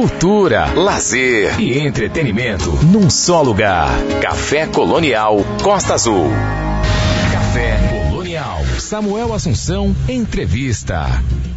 cultura, lazer e entretenimento num só lugar. Café Colonial Costa Azul. Café Samuel Assunção, entrevista.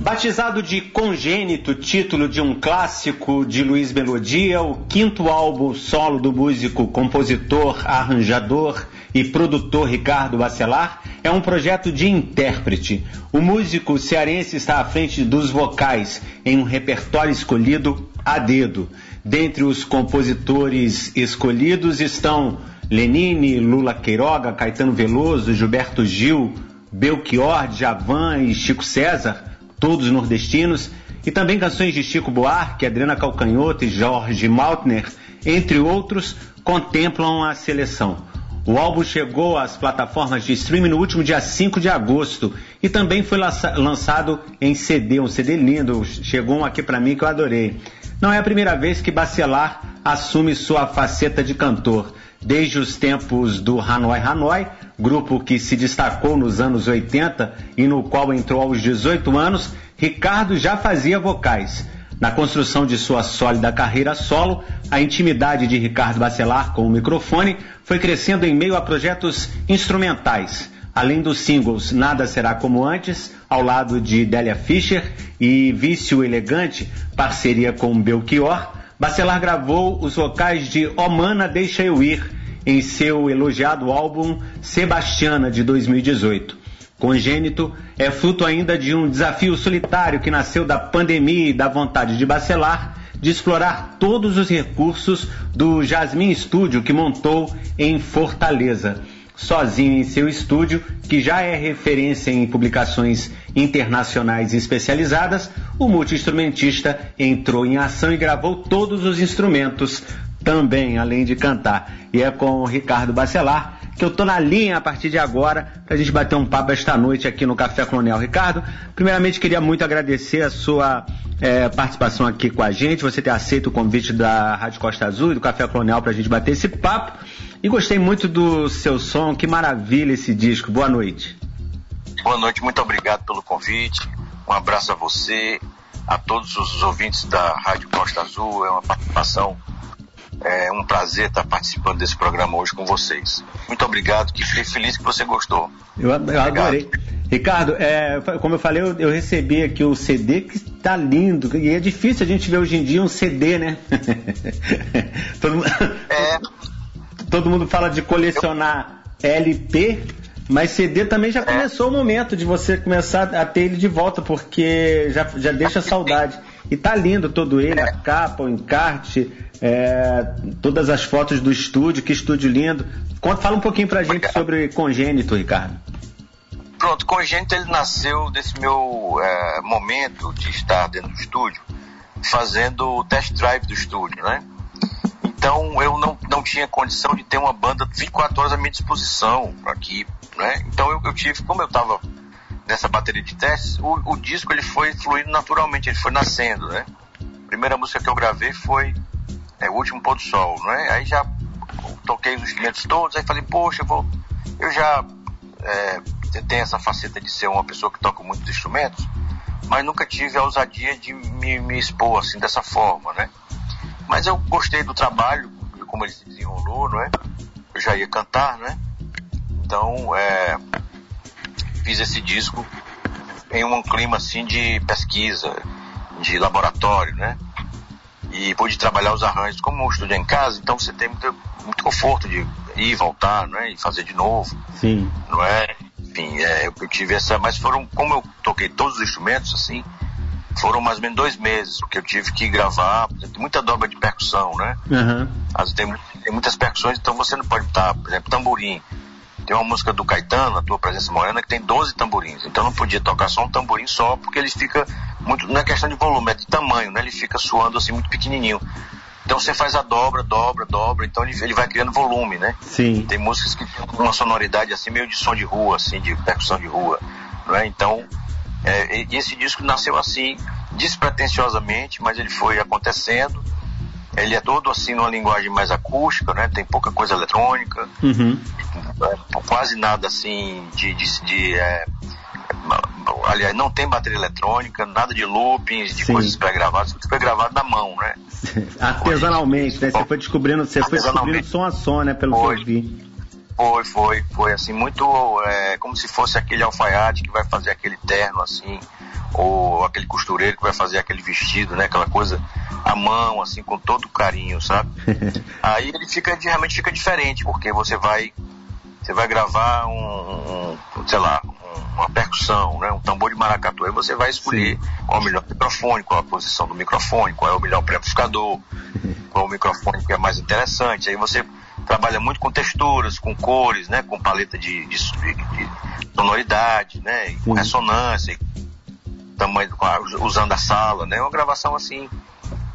Batizado de Congênito, título de um clássico de Luiz Melodia, o quinto álbum solo do músico, compositor, arranjador e produtor Ricardo Bacelar é um projeto de intérprete. O músico cearense está à frente dos vocais em um repertório escolhido a dedo. Dentre os compositores escolhidos estão Lenine, Lula Queiroga, Caetano Veloso, Gilberto Gil, Belchior, Javan e Chico César, todos nordestinos, e também canções de Chico Buarque, Adriana Calcanhoto e Jorge Maltner, entre outros, contemplam a seleção. O álbum chegou às plataformas de streaming no último dia 5 de agosto e também foi lançado em CD, um CD lindo. Chegou um aqui para mim que eu adorei. Não é a primeira vez que Bacelar assume sua faceta de cantor. Desde os tempos do Hanoi Hanoi, grupo que se destacou nos anos 80 e no qual entrou aos 18 anos, Ricardo já fazia vocais. Na construção de sua sólida carreira solo, a intimidade de Ricardo Bacelar com o microfone foi crescendo em meio a projetos instrumentais. Além dos singles Nada Será Como Antes, ao lado de Délia Fischer e Vício Elegante, parceria com Belchior, Bacelar gravou os vocais de Omana Deixa Eu Ir em seu elogiado álbum Sebastiana de 2018. Congênito é fruto ainda de um desafio solitário que nasceu da pandemia e da vontade de Bacelar de explorar todos os recursos do Jasmine Studio que montou em Fortaleza. Sozinho em seu estúdio, que já é referência em publicações internacionais especializadas, o multiinstrumentista entrou em ação e gravou todos os instrumentos também, além de cantar. E é com o Ricardo Bacelar que eu tô na linha a partir de agora para a gente bater um papo esta noite aqui no Café Colonial. Ricardo, primeiramente queria muito agradecer a sua é, participação aqui com a gente, você ter aceito o convite da Rádio Costa Azul e do Café Colonial para a gente bater esse papo. E gostei muito do seu som, que maravilha esse disco. Boa noite. Boa noite, muito obrigado pelo convite. Um abraço a você, a todos os ouvintes da Rádio Costa Azul. É uma participação é um prazer estar participando desse programa hoje com vocês. Muito obrigado, que fiquei feliz que você gostou. Eu, eu adorei. Ricardo, é, como eu falei, eu, eu, recebi aqui o CD que está lindo. E é difícil a gente ver hoje em dia um CD, né? todo, é. todo mundo fala de colecionar eu... LP, mas CD também já é. começou é. o momento de você começar a ter ele de volta, porque já, já deixa saudade. E tá lindo todo ele, a capa, o encarte, é, todas as fotos do estúdio, que estúdio lindo. Conta, fala um pouquinho pra gente sobre Congênito, Ricardo. Pronto, Congênito ele nasceu desse meu é, momento de estar dentro do estúdio, fazendo o test drive do estúdio, né? Então eu não, não tinha condição de ter uma banda 24 horas à minha disposição aqui, né? Então eu, eu tive, como eu estava nessa bateria de testes, o, o disco ele foi fluindo naturalmente, ele foi nascendo, né? A primeira música que eu gravei foi é o último pôr do sol, né? Aí já toquei os instrumentos todos, aí falei, poxa, eu vou, eu já é, tenho essa faceta de ser uma pessoa que toca muitos instrumentos, mas nunca tive a ousadia de me, me expor assim dessa forma, né? Mas eu gostei do trabalho, como ele se desenrolou, não é? Eu já ia cantar, né? Então, é, fiz esse disco em um clima assim de pesquisa, de laboratório, né? e pude trabalhar os arranjos. Como estúdio é em casa, então você tem muito, muito conforto de ir e voltar, não é? E fazer de novo. Sim. Não é? Enfim, é, eu tive essa. Mas foram, como eu toquei todos os instrumentos, assim, foram mais ou menos dois meses, porque eu tive que gravar, tem muita dobra de percussão, né? Uhum. As, tem, tem muitas percussões, então você não pode estar, por exemplo, tamborim. Tem uma música do Caetano, a tua presença morena, que tem 12 tamborins. Então não podia tocar só um tamborim só, porque ele fica muito. Não é questão de volume, é de tamanho, né? Ele fica suando assim muito pequenininho. Então você faz a dobra, dobra, dobra, então ele, ele vai criando volume, né? Sim. Tem músicas que tem uma sonoridade assim, meio de som de rua, assim, de percussão de rua, não é? Então, é, esse disco nasceu assim, despretensiosamente, mas ele foi acontecendo ele é todo assim numa linguagem mais acústica, né? Tem pouca coisa eletrônica, uhum. Quase nada assim de, de, de é, aliás, não tem bateria eletrônica, nada de loopings, de Sim. coisas pré-gravadas, tudo foi gravado na mão, né? Artesanalmente, né? Você foi descobrindo, você foi descobrindo som a som, né? Pelo foi. que eu vi. Foi, foi, foi assim, muito é, como se fosse aquele alfaiate que vai fazer aquele terno assim, ou aquele costureiro que vai fazer aquele vestido, né? Aquela coisa à mão, assim, com todo carinho, sabe? Aí ele fica, realmente fica diferente, porque você vai, você vai gravar um, um sei lá, uma percussão, né, um tambor de maracatu, aí você vai escolher qual é o melhor microfone, qual é a posição do microfone, qual é o melhor pré-amplificador, qual é o microfone que é mais interessante. Aí você trabalha muito com texturas, com cores, né, com paleta de, de, de sonoridade, né, com ressonância, tamanho, usando a sala, né, uma gravação assim,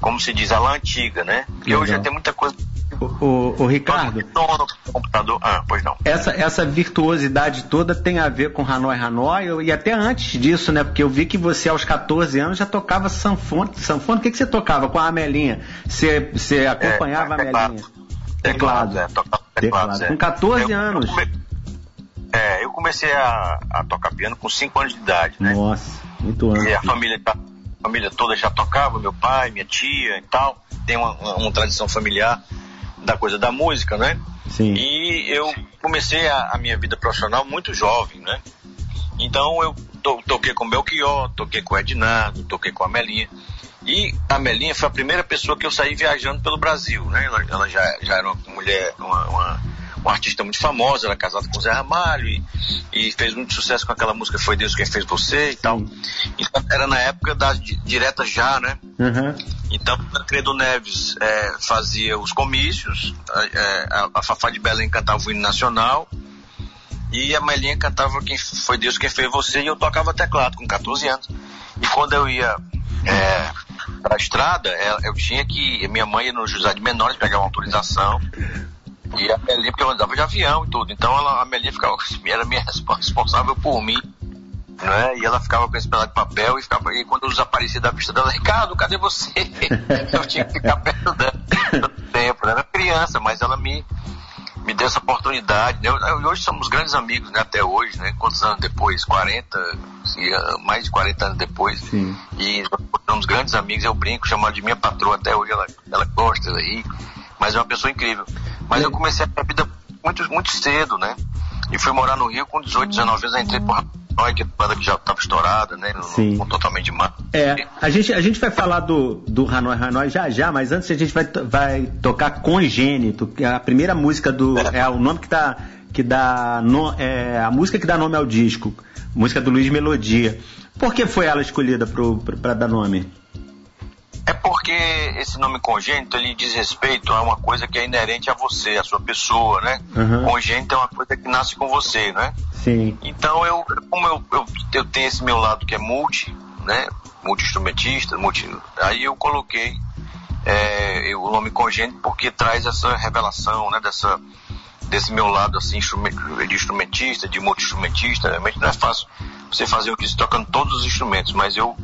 como se diz, a lá antiga, né, porque hoje já tem muita coisa o, o, Ricardo. computador. Ah, pois não. Essa, essa virtuosidade toda tem a ver com Hanoi Hanoi e até antes disso, né? Porque eu vi que você aos 14 anos já tocava sanfone. Sanfone, o que, que você tocava com a Amelinha? Você, você acompanhava é, a Amelinha? Teclado, teclado, é, tocava teclado. teclado é. Com 14 eu, anos. Eu come... É, eu comecei a, a, tocar piano com 5 anos de idade, né? Nossa, muito antes. E a família, a família toda já tocava, meu pai, minha tia e tal. Tem uma, uma, uma tradição familiar da coisa da música, né? Sim. E eu comecei a, a minha vida profissional muito jovem, né? Então eu to, toquei com Belchior, toquei com Ednardo, toquei com a Melinha. E a Melinha foi a primeira pessoa que eu saí viajando pelo Brasil, né? Ela, ela já, já era uma mulher, uma, uma uma artista muito famosa, era casada com o Zé Ramalho e, e, fez muito sucesso com aquela música Foi Deus Quem Fez Você e tal. Então, era na época das diretas já, né? Uhum. Então, a Credo Neves é, fazia os comícios, é, a, a Fafá de Belém cantava o hino nacional e a Melinha cantava quem Foi Deus Quem Fez Você e eu tocava teclado com 14 anos. E quando eu ia é, para a estrada, é, eu tinha que. Minha mãe ia no José de Menores pegar uma autorização e a Melinha, porque eu andava de avião e tudo. Então ela, a Melinha ficava, era minha responsável por mim. Né? E ela ficava com esse pedaço de papel e ficava. E quando eu desaparecia da vista dela, Ricardo, cadê você? eu tinha que ficar perto dela todo tempo. Né? Era criança, mas ela me, me deu essa oportunidade. Né? Eu, hoje somos grandes amigos, né? Até hoje, né? Quantos anos depois? 40, ah, mais de 40 anos depois. Sim. E somos grandes amigos, eu brinco, chamar de minha patroa até hoje, ela, ela gosta aí. Mas é uma pessoa incrível. Mas eu comecei a minha vida muito, muito cedo, né? E fui morar no Rio com 18, 19 anos, entrei por Hanoi, que é banda que já estava estourada, né? Sim. Com totalmente má. É, a gente, a gente vai falar do, do Hanoi Hanoi já já, mas antes a gente vai, vai tocar Congênito, que é a primeira música do. É, é o nome que dá. Que dá no, é a música que dá nome ao disco, música do Luiz Melodia. Por que foi ela escolhida para dar nome? É porque esse nome congênito ele diz respeito a uma coisa que é inerente a você, a sua pessoa, né? Uhum. Congênito é uma coisa que nasce com você, né? Sim. Então eu, como eu, eu, eu tenho esse meu lado que é multi, né? Multi-instrumentista, multi, aí eu coloquei é, o nome congênito porque traz essa revelação, né? Dessa, desse meu lado assim de instrumentista, de multi-instrumentista. Realmente não é fácil você fazer o que tocando todos os instrumentos, mas eu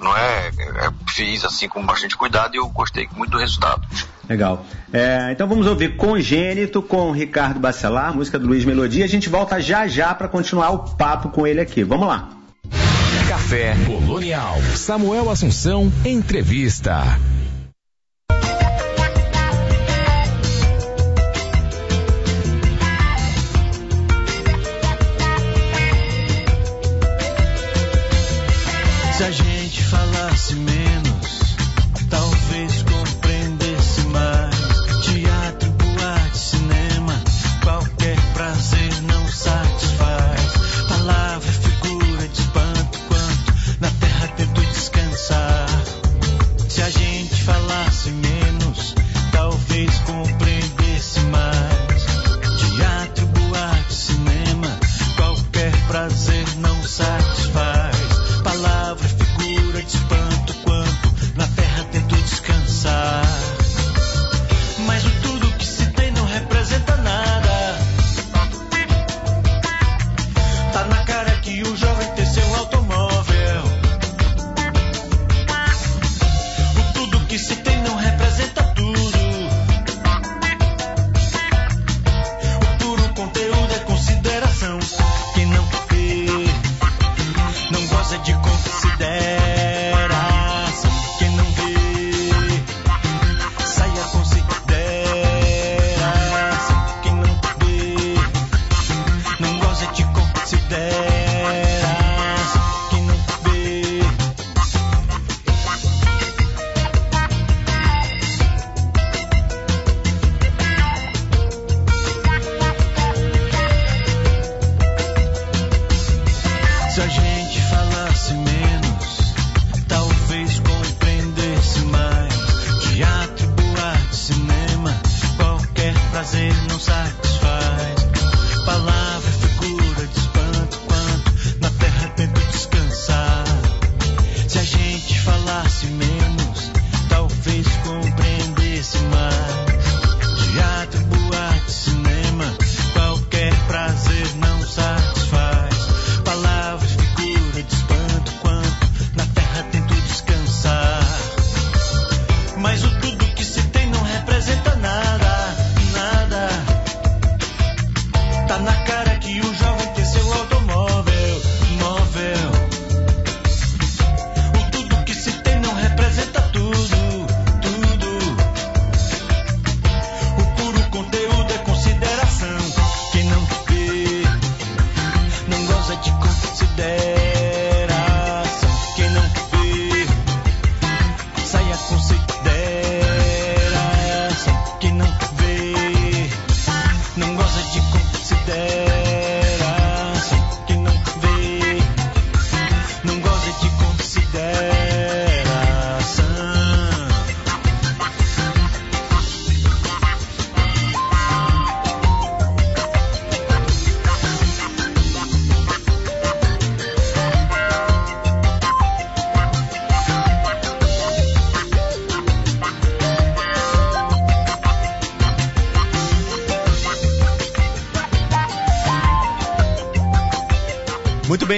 não é, é, fiz assim com bastante cuidado e eu gostei muito do resultado. Legal. É, então vamos ouvir Congênito com Ricardo Bacelar, música do Luiz Melodia. A gente volta já já para continuar o papo com ele aqui. Vamos lá. Café Colonial. Samuel Assunção, entrevista. Se a gente falasse menos,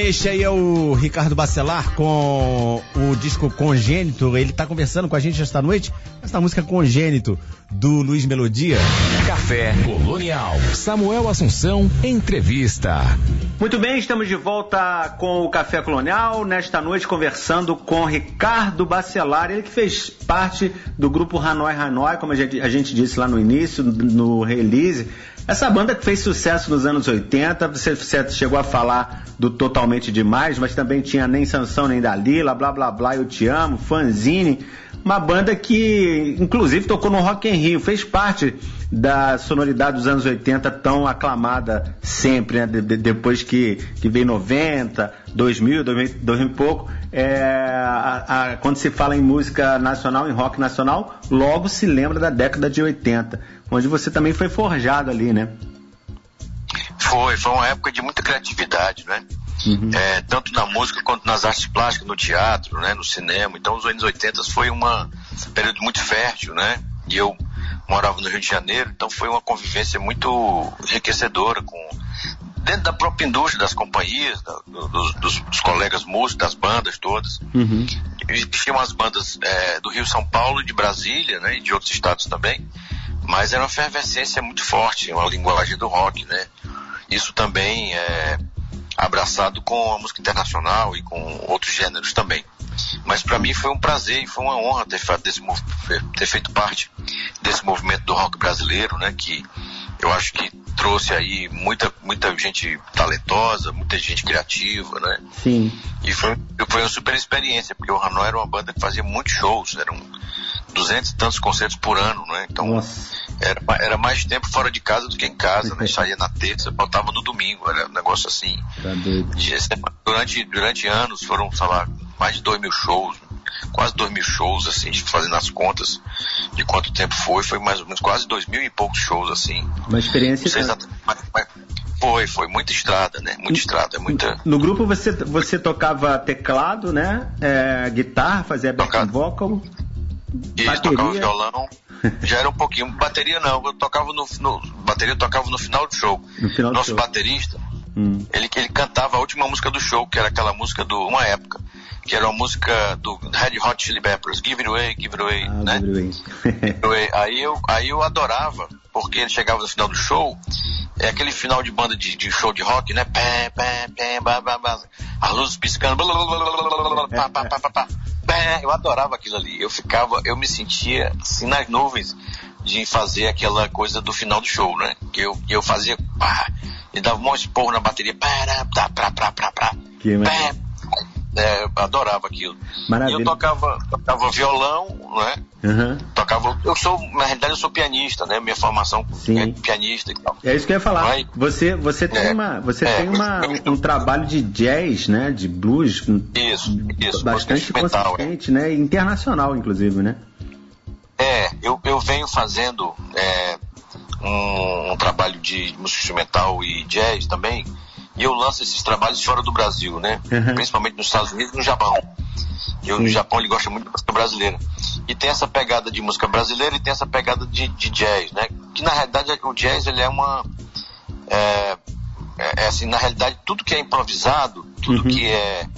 este aí é o Ricardo Bacelar com o disco Congênito. Ele está conversando com a gente esta noite. Essa música Congênito do Luiz Melodia. Café Colonial. Samuel Assunção, entrevista. Muito bem, estamos de volta com o Café Colonial. Nesta noite, conversando com Ricardo Bacelar, ele que fez parte do grupo Hanoi Hanoi, como a gente, a gente disse lá no início, no release. Essa banda que fez sucesso nos anos 80, você, você chegou a falar do Totalmente Demais, mas também tinha Nem Sansão Nem Dalila, Blá Blá Blá, Eu Te Amo, Fanzine, uma banda que inclusive tocou no Rock in Rio, fez parte da sonoridade dos anos 80 tão aclamada sempre, né? De, de, depois que, que veio 90, 2000, 2000, 2000 e pouco, é, a, a, quando se fala em música nacional, em rock nacional, logo se lembra da década de 80, onde você também foi forjado ali, né? Foi, foi uma época de muita criatividade, né? Uhum. É, tanto na música quanto nas artes plásticas, no teatro, né, no cinema. Então, os anos 80 foi uma, um período muito fértil, né? E eu morava no Rio de Janeiro, então foi uma convivência muito enriquecedora com dentro da própria indústria, das companhias, da, dos, dos, dos, colegas músicos, das bandas todas. Uhum. Existiam umas bandas é, do Rio São Paulo, de Brasília, né, e de outros estados também, mas era uma efervescência muito forte, uma linguagem do rock, né. Isso também é abraçado com a música internacional e com outros gêneros também. Mas para mim foi um prazer e foi uma honra ter, desse, ter feito parte desse movimento do rock brasileiro, né? Que eu acho que trouxe aí muita, muita gente talentosa, muita gente criativa, né? Sim. E foi, foi uma super experiência, porque o Hanoi era uma banda que fazia muitos shows, eram duzentos e tantos concertos por ano, né? Então era, era, mais tempo fora de casa do que em casa, né? Saía na terça, voltava no domingo, era um negócio assim. Tá durante, durante anos foram, sei lá, mais de dois mil shows, quase dois mil shows, assim, fazendo as contas de quanto tempo foi, foi mais ou menos quase dois mil e poucos shows, assim. Uma experiência. Mas, mas, foi, foi muita estrada, né? Muita estrada, muita. No grupo você, você tocava teclado, né? É, guitarra, fazia back vocal. Isso, bateria. tocava violão. Já era um pouquinho. Bateria não, eu tocava no, no bateria eu tocava no final do show. No final Nosso show. baterista, hum. ele, ele cantava a última música do show, que era aquela música do uma época, que era uma música do Red Hot Chili Peppers, Give It Away, Give It Away, ah, né? Give away. aí eu aí eu adorava, porque ele chegava no final do show, é aquele final de banda de, de show de rock, né? Pé, pé, pé, blá, blá, blá, as luzes piscando, blá, blá, blá, blá, pá, pá, pá, pá, eu adorava aquilo ali. Eu ficava, eu me sentia assim nas nuvens de fazer aquela coisa do final do show, né? Que eu, eu fazia, pá, e dava um monte de porro na bateria, pá, pá, pá, pá, pá, pá, que pá, é, adorava aquilo. Maravilha. E eu tocava, tocava violão, né? Uhum. Tocava, eu sou, na realidade eu sou pianista, né? Minha formação Sim. é pianista e tal. É isso que eu ia falar. Mas, você, você tem, é, uma, você é, tem uma, um, um, trabalho de jazz, né? De blues. Isso, isso. Bastante é. consistente, né? Internacional, inclusive, né? É, eu, eu venho fazendo é, um, um trabalho de música instrumental e jazz também e eu lanço esses trabalhos fora do Brasil, né? Uhum. Principalmente nos Estados Unidos e no Japão. Eu, no Japão ele gosta muito de música brasileira. E tem essa pegada de música brasileira e tem essa pegada de, de jazz, né? Que na realidade é o jazz ele é uma. É, é, é, assim, na realidade, tudo que é improvisado, tudo uhum. que é.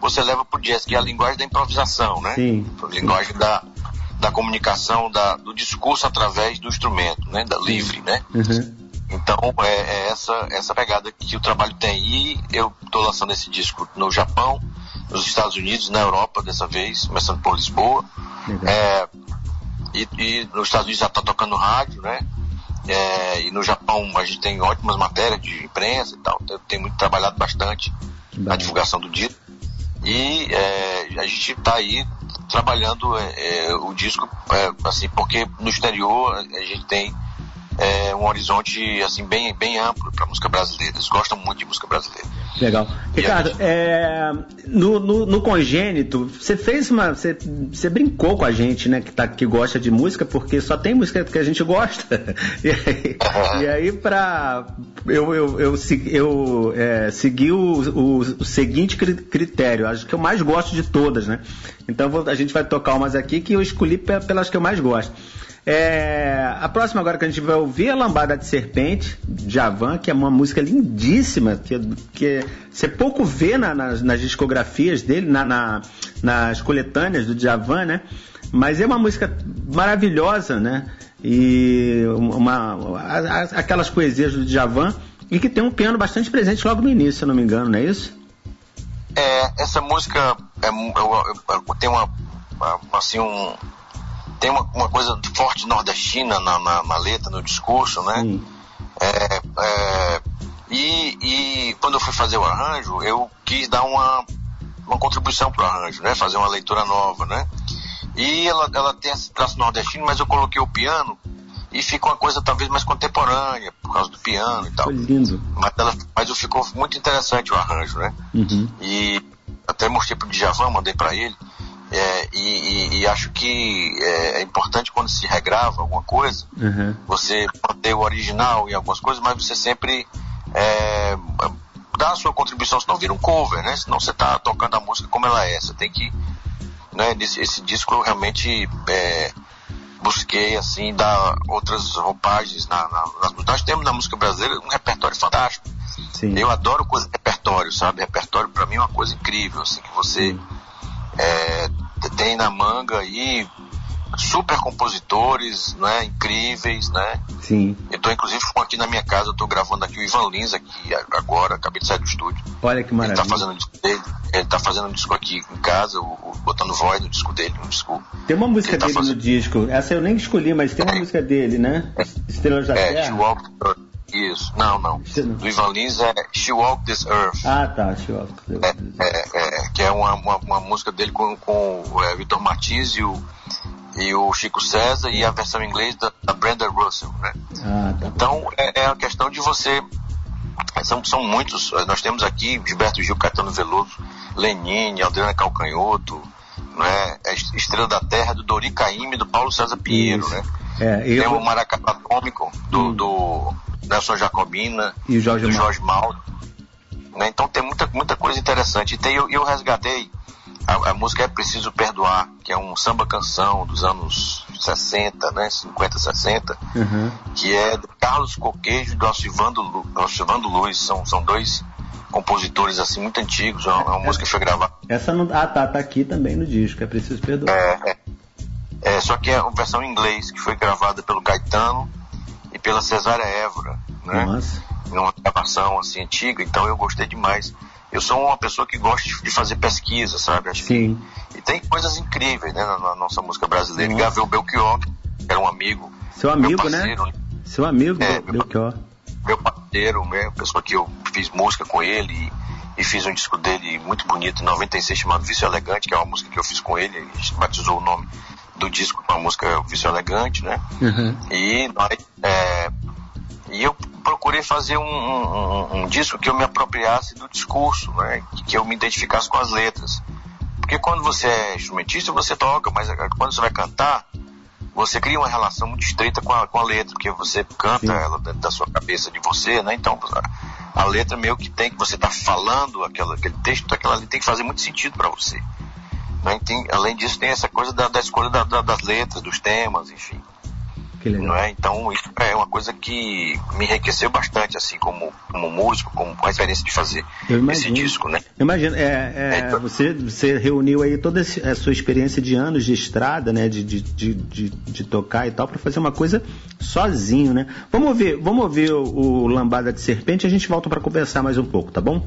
Você leva pro jazz, que é a linguagem da improvisação, né? Sim. A linguagem da, da comunicação, da, do discurso através do instrumento, né? Da livre, né? Uhum. Então é, é, essa, essa pegada que o trabalho tem. E eu estou lançando esse disco no Japão, nos Estados Unidos, na Europa dessa vez, começando por Lisboa. É, e, e, nos Estados Unidos já está tocando rádio, né? É, e no Japão a gente tem ótimas matérias de imprensa e tal. Eu tenho muito trabalhado bastante na divulgação do disco. E é, a gente está aí trabalhando é, é, o disco, assim, porque no exterior a gente tem é, um horizonte assim bem, bem amplo para música brasileira. Eles gostam muito de música brasileira. Legal. Ricardo, é, no, no, no, congênito, você fez uma. Você, você brincou com a gente, né, que, tá, que gosta de música, porque só tem música que a gente gosta. E aí, e aí pra. Eu, eu, eu, eu, é, segui o, o, o, seguinte critério, acho que eu mais gosto de todas, né? Então a gente vai tocar umas aqui que eu escolhi pelas que eu mais gosto. É, a próxima agora que a gente vai ouvir é Lambada de Serpente, Javan, que é uma música lindíssima, que, que você pouco vê na, nas, nas, discografias dele, na, na, nas coletâneas do Javan, né? Mas é uma música maravilhosa, né? E uma, aquelas poesias do Javan, e que tem um piano bastante presente logo no início, se eu não me engano, não é isso? É, essa música é, tem uma, assim, um, tem uma, uma coisa forte nordestina na, na, na, letra, no discurso, né? É, é, e, e, quando eu fui fazer o arranjo, eu quis dar uma, uma contribuição para o arranjo, né? Fazer uma leitura nova, né? E ela, ela tem esse traço nordestino, mas eu coloquei o piano e fica uma coisa talvez mais contemporânea, por causa do piano e tal. Foi lindo. Mas, ela, mas ficou muito interessante o arranjo, né? Uhum. E até mostrei pro Djavan, mandei para ele. É, e, e, e, acho que é, é, importante quando se regrava alguma coisa, uhum. você manter o original em algumas coisas, mas você sempre é, dá a sua contribuição, senão vira um cover, né? Senão você está tocando a música como ela é. Você tem que. Né, nesse, esse disco eu realmente é, busquei assim dar outras roupagens na, na, nas Nós temos na música brasileira um repertório fantástico. Sim. Eu adoro coisa repertório, sabe? Repertório para mim é uma coisa incrível, assim, que você é, tem na manga aí super compositores, né, incríveis, né? Sim. Eu tô inclusive aqui na minha casa, eu tô gravando aqui o Ivan Lins aqui agora, acabei de sair do estúdio. Olha que maravilha. Ele tá fazendo um disco dele, ele tá fazendo um disco aqui em casa, o, botando voz no disco dele, um disco. Tem uma música tá dele fazendo... no disco, essa eu nem escolhi, mas tem uma é. música dele, né? Estrelas da é, Terra. Walk, isso, não, não. Do Ivan Lins é She Walk This Earth. Ah, tá, She Walk This Earth. É, é, é, que é uma, uma, uma, música dele com, com o é, Vitor Martins e o e o Chico César e a versão em inglês da, da Brenda Russell, né? Ah, tá. Então é, é a questão de você são, são muitos, nós temos aqui Gilberto Gil, Caetano Veloso, Lenine, Adriana Calcanhoto, né? É Estrela da Terra, do Dori Caymmi, do Paulo César Pinheiro, Isso. né? É, eu... Tem o Maracatu Atômico, do, hum. do Nelson Jacobina, e o Jorge do. Jorge Mal. Né? Então tem muita, muita coisa interessante. E tem, eu, eu resgatei a, a, música É Preciso Perdoar, que é um samba canção dos anos 60, né, 50, 60, uhum. que é do Carlos Coquejo e do Alcivando, Alcivando Luz, são, são dois compositores assim muito antigos, é uma, uma música que foi gravada. Essa não, ah, tá, tá aqui também no disco, é Preciso Perdoar. É, é, é, só que é uma versão em inglês, que foi gravada pelo Gaetano e pela Cesária Évora, né? Nossa. Numa gravação assim antiga, então eu gostei demais eu sou uma pessoa que gosta de fazer pesquisa, sabe? Acho Sim. Que, e tem coisas incríveis, né, na, na nossa música brasileira. Nossa. Gabriel Belchior, que era um amigo. Seu amigo, né? parceiro, né? Seu amigo, é, Belchior. Meu parceiro, né? Pessoa que eu fiz música com ele e, e, fiz um disco dele muito bonito, em 96, chamado Vício Elegante, que é uma música que eu fiz com ele. A gente batizou o nome do disco com a música Vício Elegante, né? Uhum. E nós. É, e eu procurei fazer um, um, um, disco que eu me apropriasse do discurso, né? que eu me identificasse com as letras. Porque quando você é instrumentista, você toca, mas quando você vai cantar, você cria uma relação muito estreita com a, com a letra, porque você canta Sim. ela dentro da sua cabeça, de você, né? Então, a, a letra meio que tem, que você está falando aquela, aquele texto, aquela ali tem que fazer muito sentido para você. Né? Tem, além disso, tem essa coisa da, da escolha da, da, das letras, dos temas, enfim. Que legal. É? Então, isso é uma coisa que me enriqueceu bastante, assim, como, como músico, como a experiência de fazer esse disco, né? Eu imagino, é, é, é então... você, você reuniu aí toda a sua experiência de anos de estrada, né, de, de, de, de, de tocar e tal, para fazer uma coisa sozinho, né? Vamos ver, vamos ouvir o, o Lambada de Serpente e a gente volta para conversar mais um pouco, tá bom?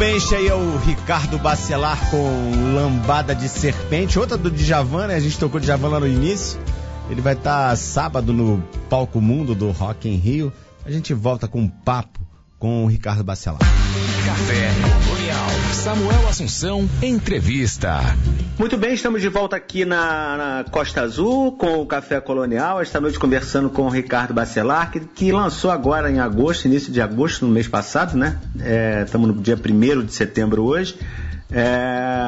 Bem, este aí é o Ricardo Bacelar com Lambada de Serpente, outra do Djavan, né? A gente tocou Djavan lá no início. Ele vai estar tá sábado no Palco Mundo do Rock em Rio. A gente volta com um papo com o Ricardo Bacelar. Café Colonial. Samuel Assunção, entrevista. Muito bem, estamos de volta aqui na, na, Costa Azul com o Café Colonial. Esta noite conversando com o Ricardo Bacelar, que, que lançou agora em agosto, início de agosto, no mês passado, né? É, estamos no dia 1 de setembro hoje é,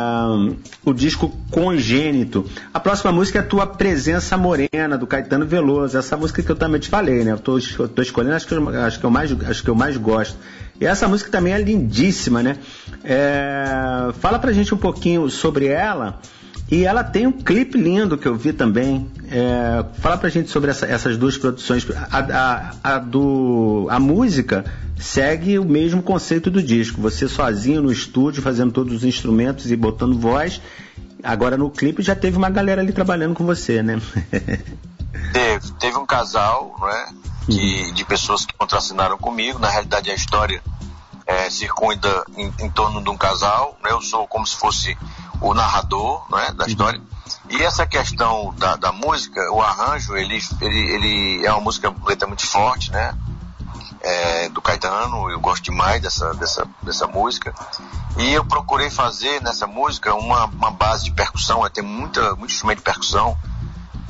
o disco Congênito. A próxima música é Tua Presença Morena, do Caetano Veloso. Essa música que eu também te falei, né? Eu tô, eu tô escolhendo, acho que, eu, acho, que eu mais, acho que eu mais gosto. E essa música também é lindíssima, né? É, fala pra gente um pouquinho sobre ela. E ela tem um clipe lindo que eu vi também. É, fala pra gente sobre essa, essas duas produções. A, a, a, do, a música segue o mesmo conceito do disco. Você sozinho no estúdio, fazendo todos os instrumentos e botando voz. Agora no clipe já teve uma galera ali trabalhando com você, né? teve. Teve um casal, né? Que, uhum. De pessoas que contracenaram comigo. Na realidade, a história é, circunda em, em torno de um casal. Né? Eu sou como se fosse o narrador né, da história. E essa questão da, da música, o arranjo, ele, ele, ele é uma música letra muito forte, né? É, do Caetano, eu gosto demais dessa, dessa, dessa música. E eu procurei fazer nessa música uma, uma base de percussão, tem muita, muito instrumento de percussão,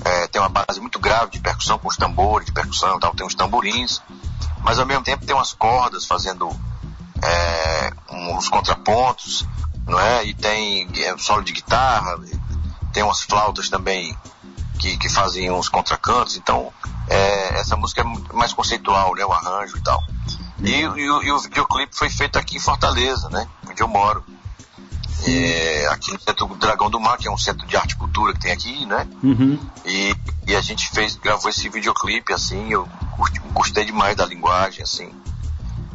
é, tem uma base muito grave de percussão, com os tambores de percussão tal, tem uns tamborins, mas ao mesmo tempo tem umas cordas fazendo é, uns contrapontos, não é? E tem é, solo de guitarra, tem umas flautas também que, que fazem uns contracantos, então é, essa música é mais conceitual, né? O arranjo e tal. E, e, e, o videoclipe foi feito aqui em Fortaleza, né? Onde eu moro. É, aqui no Centro Dragão do Mar, que é um centro de arte e cultura que tem aqui, né? Uhum. E, e, a gente fez, gravou esse videoclipe, assim, eu gostei demais da linguagem, assim,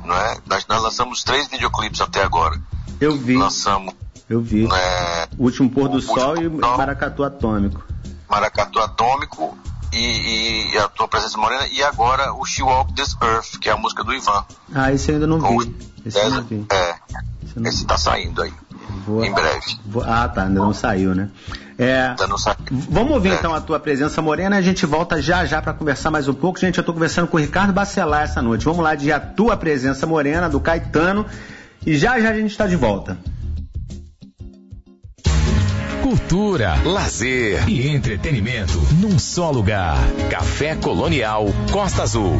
não é? Nós, nós lançamos três videoclipes até agora. Eu vi. Lançamos. Eu vi. É, o Último Pôr do Sol e Maracatu Atômico. Maracatu Atômico e, e, a tua presença morena e agora o She Walk This Earth, que é a música do Ivan. Ah, esse eu ainda não vi. Esse eu não vi. É, esse, esse tá saindo aí. Vou, em breve. Vou, ah, tá, ainda não saiu, né? É, ainda não saiu. Vamos ouvir é. então a tua presença morena, a gente volta já já para conversar mais um pouco. Gente, eu tô conversando com o Ricardo Bacelar essa noite. Vamos lá de A Tua Presença Morena, do Caetano. E já já a gente está de volta. Cultura, lazer e entretenimento num só lugar. Café Colonial Costa Azul.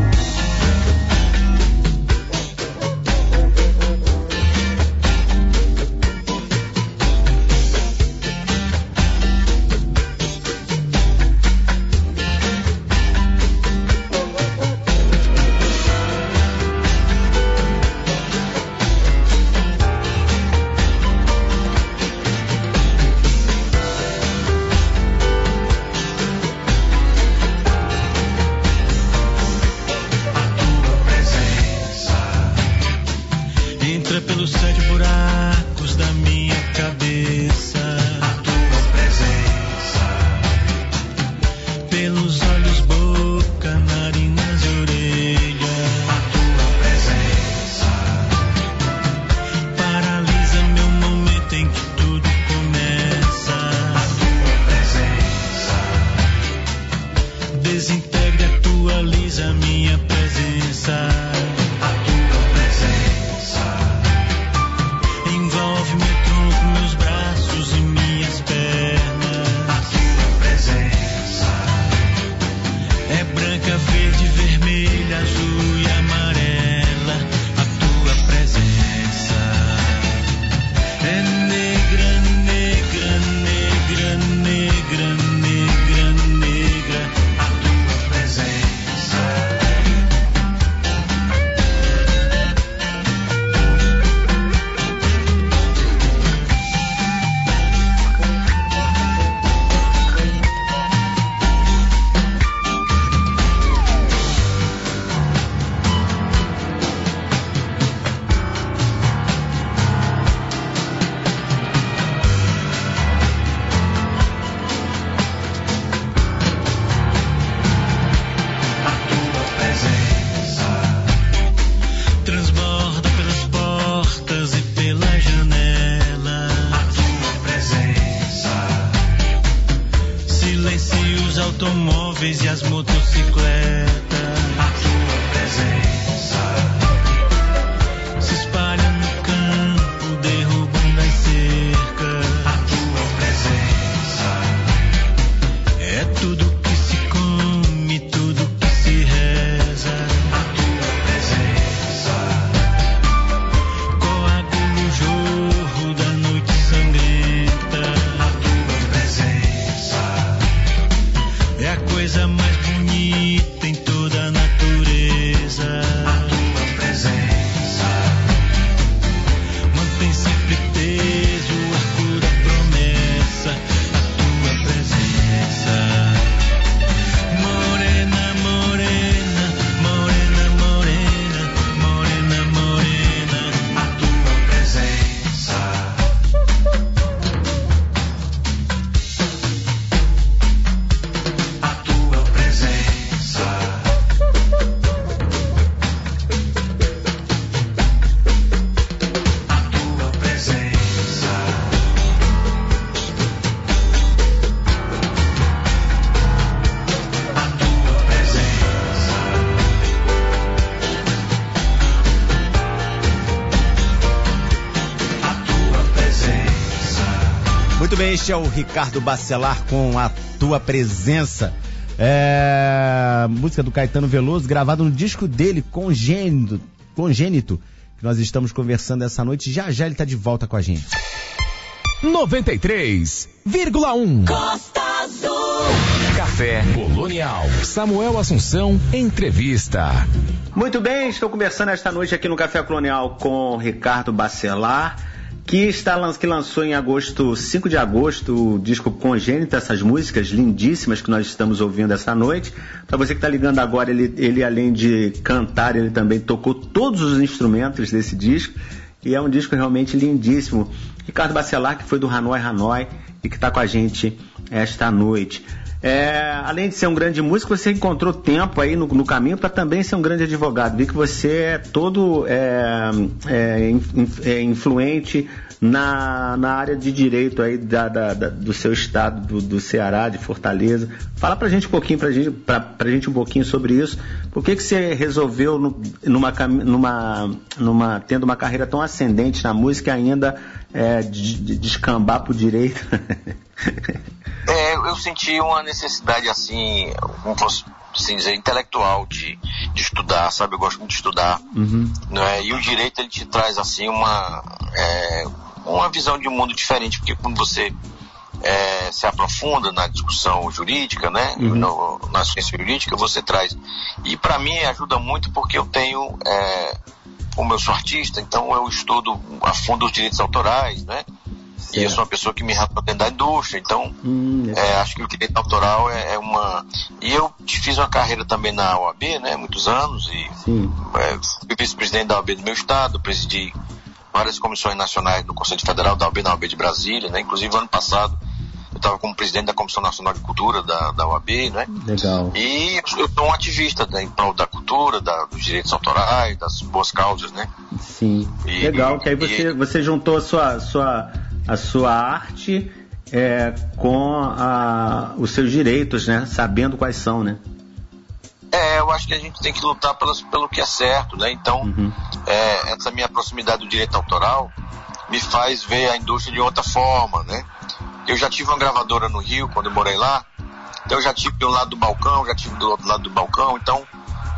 É o Ricardo Bacelar com a tua presença. É, música do Caetano Veloso, gravado no disco dele, Congênito, Congênito, que nós estamos conversando essa noite. Já já ele está de volta com a gente. 93,1 Costa Azul. Café Colonial. Samuel Assunção, entrevista. Muito bem, estou conversando esta noite aqui no Café Colonial com Ricardo Bacelar, que, está, que lançou em agosto, 5 de agosto, o disco Congênito, essas músicas lindíssimas que nós estamos ouvindo essa noite. Para você que está ligando agora, ele, ele além de cantar, ele também tocou todos os instrumentos desse disco. E é um disco realmente lindíssimo. Ricardo Bacelar, que foi do Hanoi Hanoi e que está com a gente esta noite. É, além de ser um grande músico, você encontrou tempo aí no, no caminho para também ser um grande advogado. Vi que você é todo é, é, é, influente na, na área de direito aí da, da- da- do seu estado, do, do Ceará, de Fortaleza. Fala pra gente um pouquinho, pra gente, pra, pra gente um pouquinho sobre isso. Por que, que você resolveu, no- numa, numa, numa, tendo uma carreira tão ascendente na música, ainda é, de- de- descambar pro direito? É, eu senti uma necessidade assim, como posso assim dizer, intelectual de, de estudar, sabe? Eu gosto muito de estudar. Uhum. Né? E o direito ele te traz assim uma, é, uma visão de um mundo diferente, porque quando você é, se aprofunda na discussão jurídica, né? No- na ciência jurídica, você traz. E para mim ajuda muito porque eu tenho, é, como eu sou artista, então eu estudo a fundo os direitos autorais, né? E eu sou uma pessoa que me dentro da indústria, então Hum, é, acho que o direito autoral é, é uma. E eu fiz uma carreira também na OAB, né? Muitos anos, e é, fui vice-presidente da OAB do meu estado, presidi várias comissões nacionais no Conselho Federal da OAB, na OAB de Brasília, né? Inclusive, ano passado, eu estava como presidente da Comissão Nacional de Cultura da, da OAB, né? Legal. E eu sou um ativista né, em prol da cultura, da, dos direitos autorais, das boas causas, né? Sim. E- Legal, que aí e- você, você juntou a sua, sua, a sua arte é, com a, os seus direitos, né? Sabendo quais são, né? É, eu acho que a gente tem que lutar pelas, pelo que é certo, né? Então, Uhum. é, essa minha proximidade do direito autoral me faz ver a indústria de outra forma, né? Eu já tive uma gravadora no Rio, quando eu morei lá, então eu já tive de um lado do balcão, já tive do outro lado do balcão, então,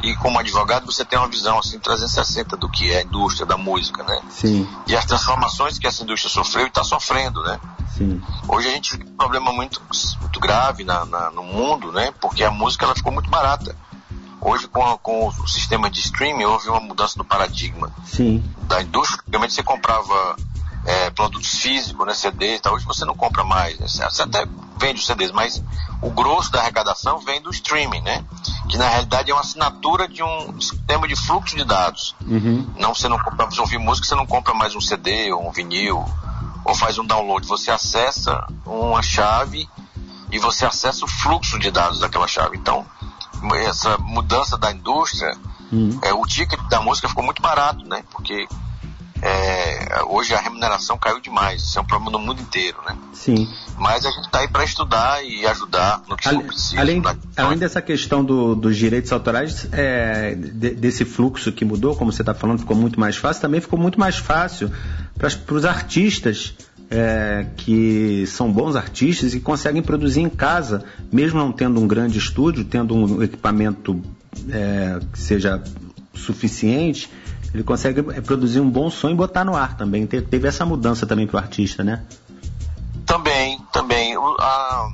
e como advogado você tem uma visão assim 360 do que é a indústria da música, né? Sim, E as transformações que essa indústria sofreu e está sofrendo, né? sim. Hoje a gente tem um problema muito, muito grave na, na- no mundo, né? Porque a música ela ficou muito barata. Hoje, com, a- com o sistema de streaming, houve uma mudança no paradigma Sim, da indústria. Antigamente você comprava é, produtos físicos, né, CDs tal. Hoje você não compra mais. Né? Você até vende os CDs, mas o grosso da arrecadação vem do streaming, né? Que na realidade é uma assinatura de um sistema de fluxo de dados. uhum. Não, você não compra, você ouvir música, você não compra mais um CD ou um vinil ou faz um download. Você acessa uma chave e você acessa o fluxo de dados daquela chave. Então, essa mudança da indústria, Uhum. é, o ticket da música ficou muito barato, né? Porque é, hoje a remuneração caiu demais. Isso é um problema no mundo inteiro, né? Sim. Mas a gente está aí para estudar e ajudar no que Ale, for preciso. Além, pra- além dessa questão do- dos direitos autorais, é, de- desse fluxo que mudou, como você está falando, ficou muito mais fácil, também ficou muito mais fácil para os artistas é, que são bons artistas e conseguem produzir em casa, mesmo não tendo um grande estúdio, tendo um equipamento é, que seja suficiente, ele consegue é, produzir um bom som e botar no ar também. Te- Teve essa mudança também para o artista, né? Também, também. A-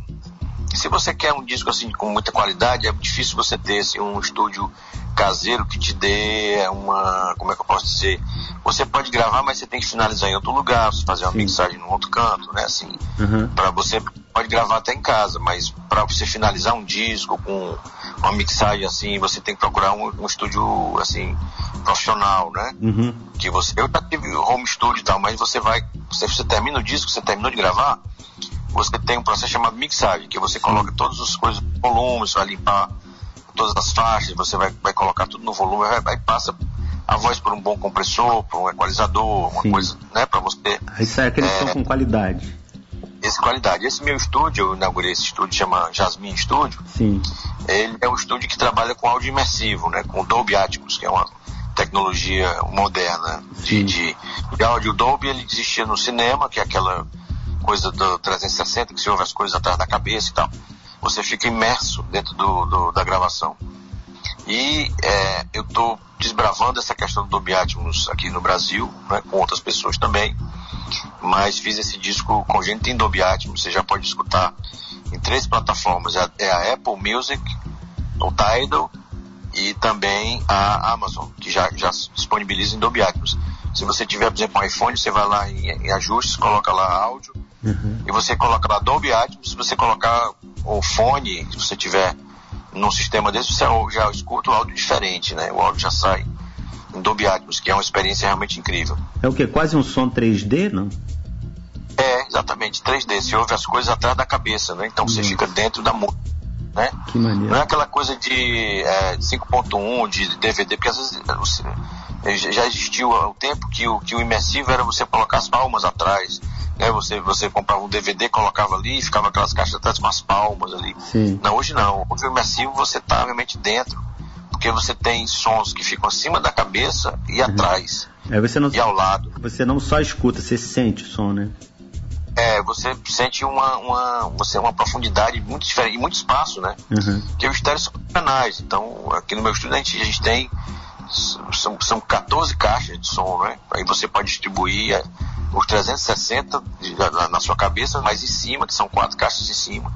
se você quer um disco assim com muita qualidade, é difícil você ter assim, um estúdio caseiro que te dê uma. Como é que eu posso dizer? Você pode gravar, mas você tem que finalizar em outro lugar, você fazer uma Sim. mixagem num outro canto, né? Assim, Uhum. para você pode gravar até em casa, mas para você finalizar um disco com uma mixagem assim, você tem que procurar um, um estúdio assim profissional, né? Uhum. que você eu já tive home studio e tal, mas você vai, você, você termina o disco, você terminou de gravar, você tem um processo chamado mixagem, que você coloca todas as coisas, volumes, vai limpar todas as faixas, você vai, vai colocar tudo no volume, vai, passa a voz por um bom compressor, por um equalizador, uma Sim. coisa, né, para você Aí sai aquele É. som com qualidade. essa qualidade. Esse meu estúdio, eu inaugurei esse estúdio, chama Jasmine Studio, Sim. ele é um estúdio que trabalha com áudio imersivo, né, com Dolby Atmos, que é uma tecnologia moderna de, de, de áudio Dolby. Ele existia no cinema, que é aquela coisa do 360, que você ouve as coisas atrás da cabeça e tal. Você fica imerso dentro do, do- da gravação. E é, eu estou desbravando essa questão do Dolby Atmos aqui no Brasil, né, com outras pessoas também. Mas fiz esse disco congênito em Dolby Atmos. Você já pode escutar em três plataformas. É É a Apple Music, o Tidal e também a Amazon, que já, já disponibiliza em Dolby Atmos. Se você tiver, por exemplo, um iPhone, você vai lá em, em ajustes, coloca lá áudio Uhum. e você coloca lá Dolby Atmos. Se você colocar o fone, se você tiver num sistema desse, você já escuta o áudio diferente, né? O áudio já sai em Dolby Atmos, que é uma experiência realmente incrível. É o que? Quase um som 3D, não? É, exatamente, 3D. Você ouve as coisas atrás da cabeça, né? Então você Uhum. fica dentro da música, né? Que maneiro. Não é aquela coisa de é, 5.1, de DVD, porque às vezes você- eh, já existiu o tempo que o, que o imersivo era você colocar as palmas atrás. Né? Você, você comprava um DVD, colocava ali, ficava aquelas caixas atrás com as palmas ali. Sim. Não, hoje não. Hoje o imersivo você está realmente dentro, porque você tem sons que ficam acima da cabeça e atrás, Aí você não, e ao lado. você não só escuta, você sente o som, né? É, você sente uma, uma, você, uma profundidade muito diferente, e muito espaço, né? Uhum. Porque os estéreos são canais. Então, aqui no meu estúdio a gente, a gente tem. São, são 14 caixas de som, né? Aí você pode distribuir é, os 360 de- na, na sua cabeça, mas em cima, que são quatro caixas em cima.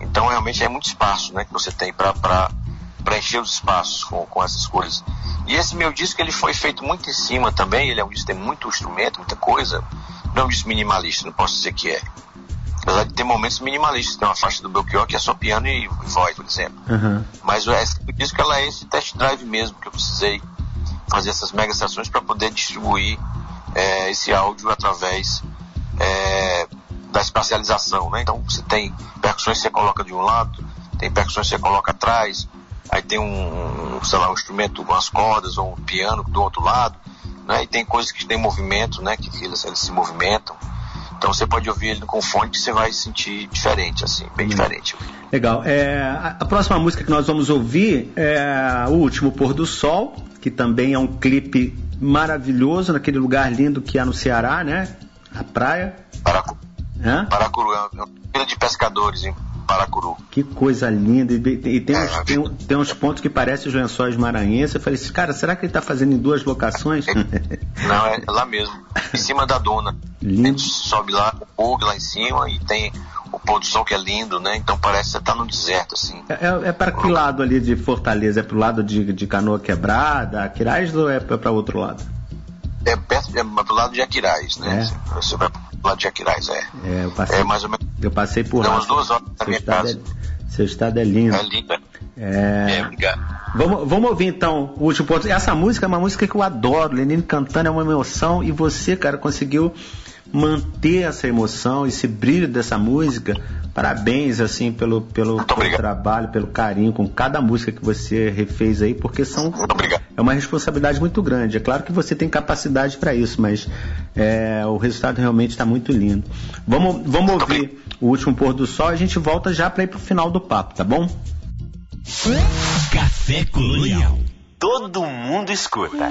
Então, realmente é muito espaço, né? Que você tem para preencher os espaços com, com essas coisas. E esse meu disco, ele foi feito muito em cima também. Ele é um disco que tem muito instrumento, muita coisa. Não é um disco minimalista, não posso dizer que é. Apesar de ter momentos minimalistas. Tem uma faixa do Belchior que é só piano e, e voz, por exemplo. Uhum. Mas o esse disco ela é esse test drive mesmo, que eu precisei fazer essas mega sessões para poder distribuir é, esse áudio através é, da espacialização, né? Então você tem percussões que você coloca de um lado, tem percussões que você coloca atrás, aí tem um, sei lá, um instrumento com as cordas ou um piano do outro lado, né? E tem coisas que tem movimento, né? Que eles, eles se movimentam. Então você pode ouvir ele com fone que você vai sentir diferente, assim, bem diferente. Legal. É, a, próxima música que nós vamos ouvir é O Último Pôr do Sol, que também é um clipe maravilhoso naquele lugar lindo que é no Ceará, né? A praia. Paracu, Hã? Paracuru, é uma ilha de pescadores em Paracuru. Que coisa linda. E, tem, uns, É, tem, tem uns pontos que parecem os lençóis maranhenses. Eu falei assim, cara, será que ele está fazendo em duas locações? Não, é lá mesmo, em cima da duna. A Lindo. gente sobe lá, o bug lá em cima e tem o pôr do sol que é lindo, né? Então parece que você tá no deserto, assim. É, é para que lado ali de Fortaleza? É pro lado de, de Canoa Quebrada, Aquiraz ou é para outro lado? É perto, é pro lado de Aquiraz, né? É. Você vai pro lado de Aquiraz, é. É, eu passei, É mais ou menos, eu passei por lá. umas duas horas da Seu minha estado, casa. é, seu estado é lindo. É lindo, é. É, É, obrigado. Vamos, vamos ouvir então o último ponto. Essa música é uma música que eu adoro. Lenine cantando é uma emoção. E você, cara, conseguiu manter essa emoção, esse brilho dessa música. Parabéns assim pelo, pelo, pelo trabalho, pelo carinho com cada música que você refez aí, porque são é uma responsabilidade muito grande. É claro que você tem capacidade para isso, mas é, o resultado realmente está muito lindo. Vamos, vamos ouvir o último pôr do sol. A gente volta já para ir para o final do papo, tá bom? Café Colonial. Todo mundo escuta.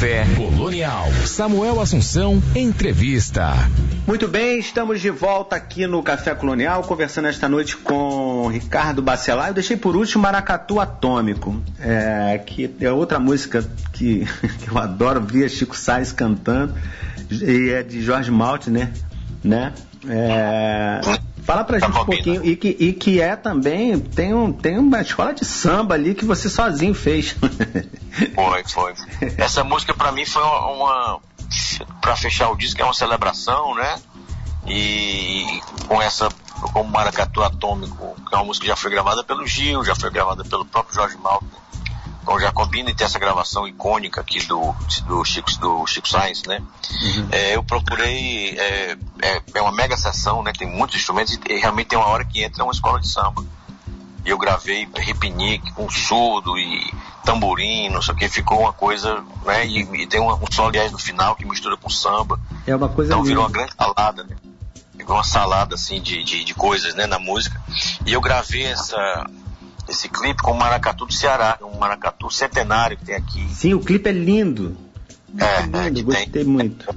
Café Colonial. Samuel Assunção, entrevista. Muito bem, estamos de volta aqui no Café Colonial, conversando esta noite com Ricardo Bacelar. Eu deixei por último Maracatu Atômico, é, que é outra música que, que eu adoro, via Chico Sainz cantando, e é de Jorge Malte, né? né? É, fala pra gente um pouquinho, e que, e que é também, tem, um, tem uma escola de samba ali que você sozinho fez. Foi, foi. Essa música pra mim foi uma, uma para fechar o disco é uma celebração, né? E com essa, com o Maracatu Atômico, que é uma música que já foi gravada pelo Gil, já foi gravada pelo próprio Jorge Malta, com o Jacobino e tem essa gravação icônica aqui do, do, Chico, do Chico Sainz, né? Uhum. É, eu procurei, é, é, é, uma mega sessão, né? Tem muitos instrumentos e, e realmente tem uma hora que entra uma escola de samba. E eu gravei repinique com surdo e tamborim, não sei o que, ficou uma coisa, né? E, e tem um, um som, aliás, no final que mistura com samba. É uma coisa Então virou uma grande salada, né? Ficou uma salada, assim, de, de, de, coisas, né, na música. E eu gravei essa, esse clipe com o Maracatu do Ceará, um Maracatu centenário que tem aqui. Sim, o clipe é lindo. É, lindo, é, que gostei tem, muito.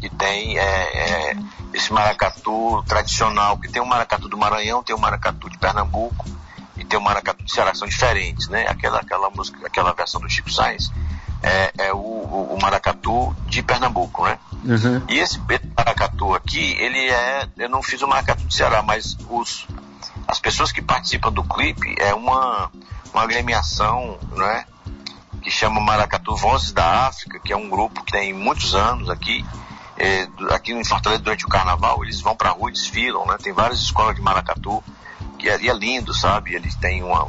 Que tem é, é, esse maracatu tradicional, que tem o maracatu do Maranhão, tem o maracatu de Pernambuco e tem o maracatu do Ceará, são diferentes, né? Aquela, aquela música, aquela versão do Chico Sainz é, é o, o, maracatu de Pernambuco, né? Uhum. E esse maracatu aqui, ele é, eu não fiz o maracatu do Ceará, mas os, as pessoas que participam do clipe é uma, uma agremiação, né? Que chama Maracatu Vozes da África, que é um grupo que tem muitos anos aqui, é, aqui em Fortaleza durante o carnaval, eles vão pra rua e desfilam, né? Tem várias escolas de maracatu, que é, é lindo, sabe? Eles têm uma,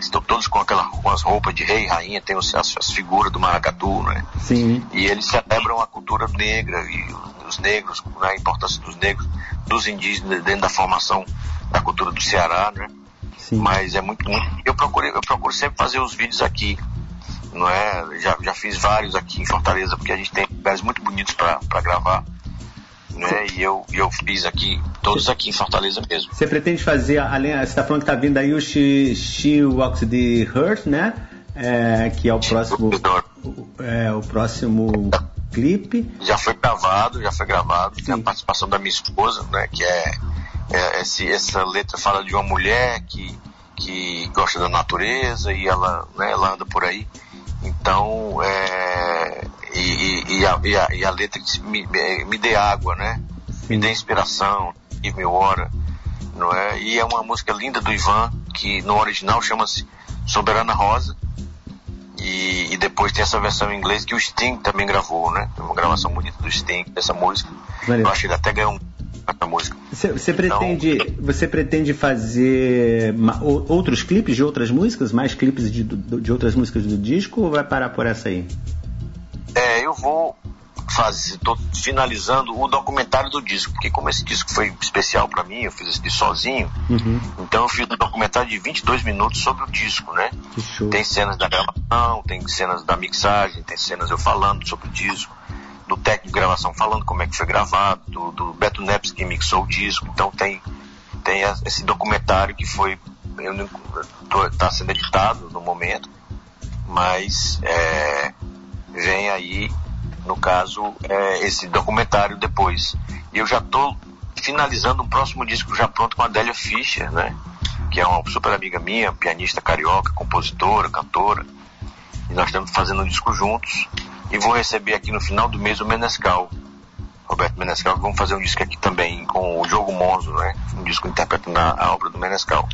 estão todos com aquelas com as roupas de rei e rainha, tem os, as, as, figuras do maracatu, né? Sim. E eles celebram a cultura negra e os negros, né, a importância dos negros, dos indígenas dentro da formação da cultura do Ceará, né? Sim. Mas é muito, muito eu procurei, eu procuro sempre fazer os vídeos aqui, não é? Já, já fiz vários aqui em Fortaleza, porque a gente tem lugares muito bonitos para gravar né? E eu, eu fiz aqui, todos aqui em Fortaleza mesmo. Você pretende fazer, além, você está falando que está vindo aí o She, She Walks the Earth, né? É, que é o próximo, é, o próximo Já foi gravado, já foi gravado. Sim. Tem a participação da minha esposa, né? Que é, é esse, essa letra fala de uma mulher que, que gosta da natureza e ela, né, ela anda por aí. Então, é, e, e, a, e, a, e, a, letra me, me dê água, né? Me dê inspiração, e me hora, não é? E é uma música linda do Ivan, que no original chama-se Soberana Rosa, e, e, depois tem essa versão em inglês que o Sting também gravou, né? Tem uma gravação bonita do Sting dessa música. Valeu. Eu acho que ele até ganhou um essa música. Você, você então, pretende, você pretende fazer outros clipes de outras músicas, mais clipes de, de outras músicas do disco ou vai parar por essa aí? É, eu vou fazer, estou finalizando o documentário do disco, porque como esse disco foi especial para mim, eu fiz esse disco sozinho, uhum. então eu fiz um documentário de 22 minutos sobre o disco, né? Tem cenas da gravação, tem cenas da mixagem, tem cenas eu falando sobre o disco, do técnico de gravação falando como é que foi gravado, do, do Beto Neps que mixou o disco, então tem, tem esse documentário que foi, está sendo editado no momento, mas é, vem aí, no caso, é, esse documentário depois. E eu já estou finalizando um próximo disco já pronto com a Adélia Fischer, né? Que é uma super amiga minha, pianista carioca, compositora, cantora. E nós estamos fazendo um disco juntos. E vou receber aqui no final do mês o Menescal, Roberto Menescal, vamos fazer um disco aqui também com o Diogo Monzo, né? Um disco interpretando a, a obra do Menescal.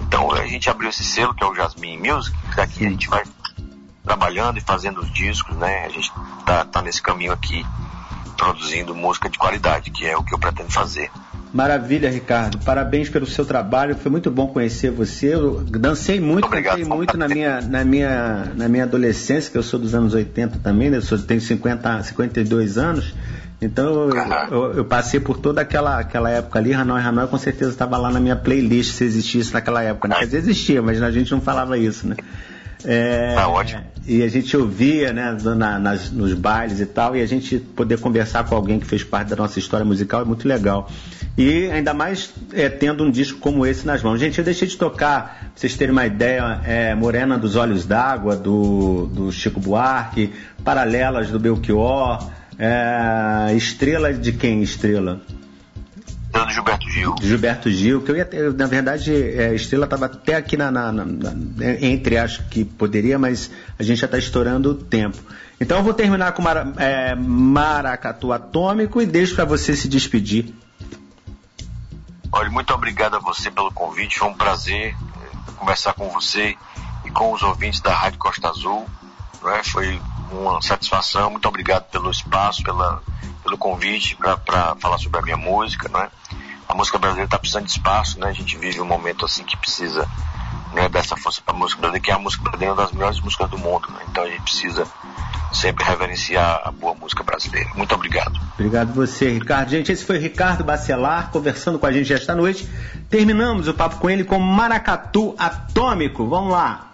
Então a gente abriu esse selo que é o Jasmine Music, daqui a gente vai trabalhando e fazendo os discos, né? A gente tá, tá nesse caminho aqui, produzindo música de qualidade, que é o que eu pretendo fazer. Maravilha, Ricardo. Parabéns pelo seu trabalho. Foi muito bom conhecer você. Eu dancei muito, cantei muito na minha, na, minha, na minha adolescência, que eu sou dos anos 80 também, né? Eu sou, tenho 50, 52 anos. Então eu, eu, eu, passei por toda aquela, aquela época ali. Hanoi Hanoi com certeza estava lá na minha playlist se existisse naquela época. Né? Quer dizer, existia, mas a gente não falava isso, né? É, tá ótimo. E a gente ouvia, né, na, nas, nos bailes e tal, e a gente poder conversar com alguém que fez parte da nossa história musical é muito legal. E ainda mais é, tendo um disco como esse nas mãos. Gente, eu deixei de tocar, pra vocês terem uma ideia, é, Morena dos Olhos d'Água, do, do Chico Buarque, Paralelas do Belchior, é, Estrela de quem? Estrela? Do Gilberto Gil. Gilberto Gil, que eu ia ter, na verdade, é, a Estrela estava até aqui na, na, na, na, entre, acho que poderia, mas a gente já está estourando o tempo. Então eu vou terminar com Mara, é, Maracatu Atômico e deixo para você se despedir. Olha, muito obrigado a você pelo convite, foi um prazer é, conversar com você e com os ouvintes da Rádio Costa Azul. Né? Foi uma satisfação, muito obrigado pelo espaço, pela, pelo convite para falar sobre a minha música, né? A música brasileira está precisando de espaço, né? A gente vive um momento assim que precisa né, dessa força para a música brasileira, que é a música brasileira é uma das melhores músicas do mundo, né? Então a gente precisa sempre reverenciar a boa música brasileira. Muito obrigado. Obrigado você, Ricardo. Gente, esse foi Ricardo Bacelar conversando com a gente esta noite. Terminamos o papo com ele com Maracatu Atômico. Vamos lá.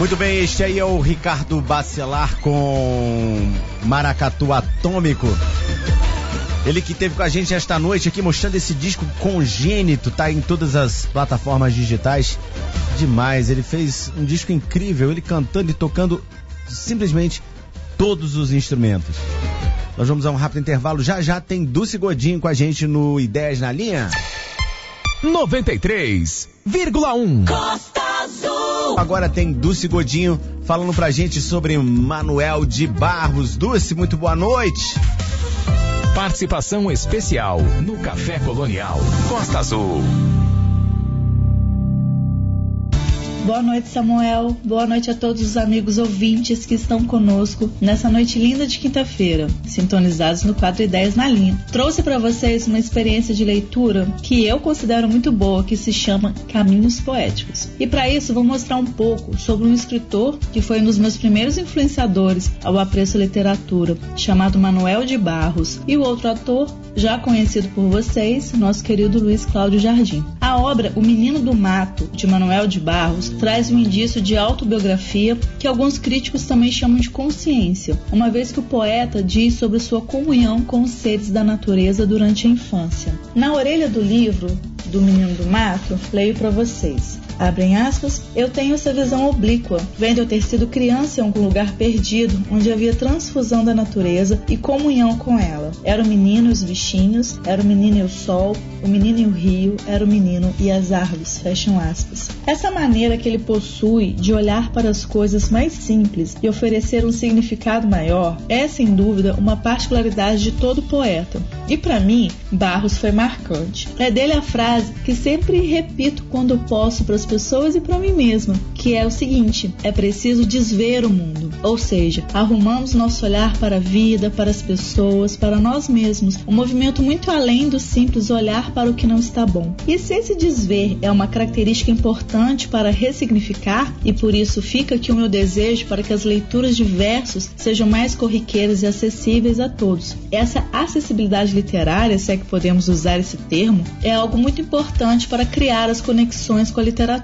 Muito bem, este aí é o Ricardo Bacelar com Maracatu Atômico. Ele que teve com a gente esta noite aqui mostrando esse disco congênito, tá em todas as plataformas digitais. Demais, ele fez um disco incrível, ele cantando e tocando simplesmente todos os instrumentos. Nós vamos a um rápido intervalo. Já já tem Dulce Godinho com a gente no Ideias na Linha. 93,1 Costa. Agora tem Dulce Godinho falando pra gente sobre Manuel de Barros. Dulce, muito boa noite. Participação especial no Café Colonial Costa Azul. Boa noite, Samuel. Boa noite a todos os amigos ouvintes que estão conosco nessa noite linda de quinta-feira, sintonizados no quadro Ideias na Linha. Trouxe para vocês uma experiência de leitura que eu considero muito boa, que se chama Caminhos Poéticos. E para isso, vou mostrar um pouco sobre um escritor que foi um dos meus primeiros influenciadores ao apreço literatura, chamado Manuel de Barros, e o outro ator, já conhecido por vocês, nosso querido Luiz Cláudio Jardim. A obra O Menino do Mato, de Manuel de Barros, traz um indício de autobiografia que alguns críticos também chamam de consciência, uma vez que o poeta diz sobre sua comunhão com os seres da natureza durante a infância. Na orelha do livro do Menino do Mato, leio para vocês. Abrem aspas, eu tenho essa visão oblíqua, vendo eu ter sido criança em algum lugar perdido, onde havia transfusão da natureza e comunhão com ela. Era o menino e os bichinhos, era o menino e o sol, o menino e o rio, era o menino e as árvores, fecham aspas. Essa maneira que ele possui de olhar para as coisas mais simples e oferecer um significado maior é, sem dúvida, uma particularidade de todo poeta. E para mim, Barros foi marcante. É dele a frase que sempre repito quando posso para as pessoas e para mim mesma, que é o seguinte: é preciso desver o mundo. Ou seja, arrumamos nosso olhar para a vida, para as pessoas, para nós mesmos. Um movimento muito além do simples olhar para o que não está bom. E se esse desver é uma característica importante para ressignificar, e por isso fica aqui o meu desejo para que as leituras de versos sejam mais corriqueiras e acessíveis a todos. Essa acessibilidade literária, se é que podemos usar esse termo, é algo muito importante para criar as conexões com a literatura.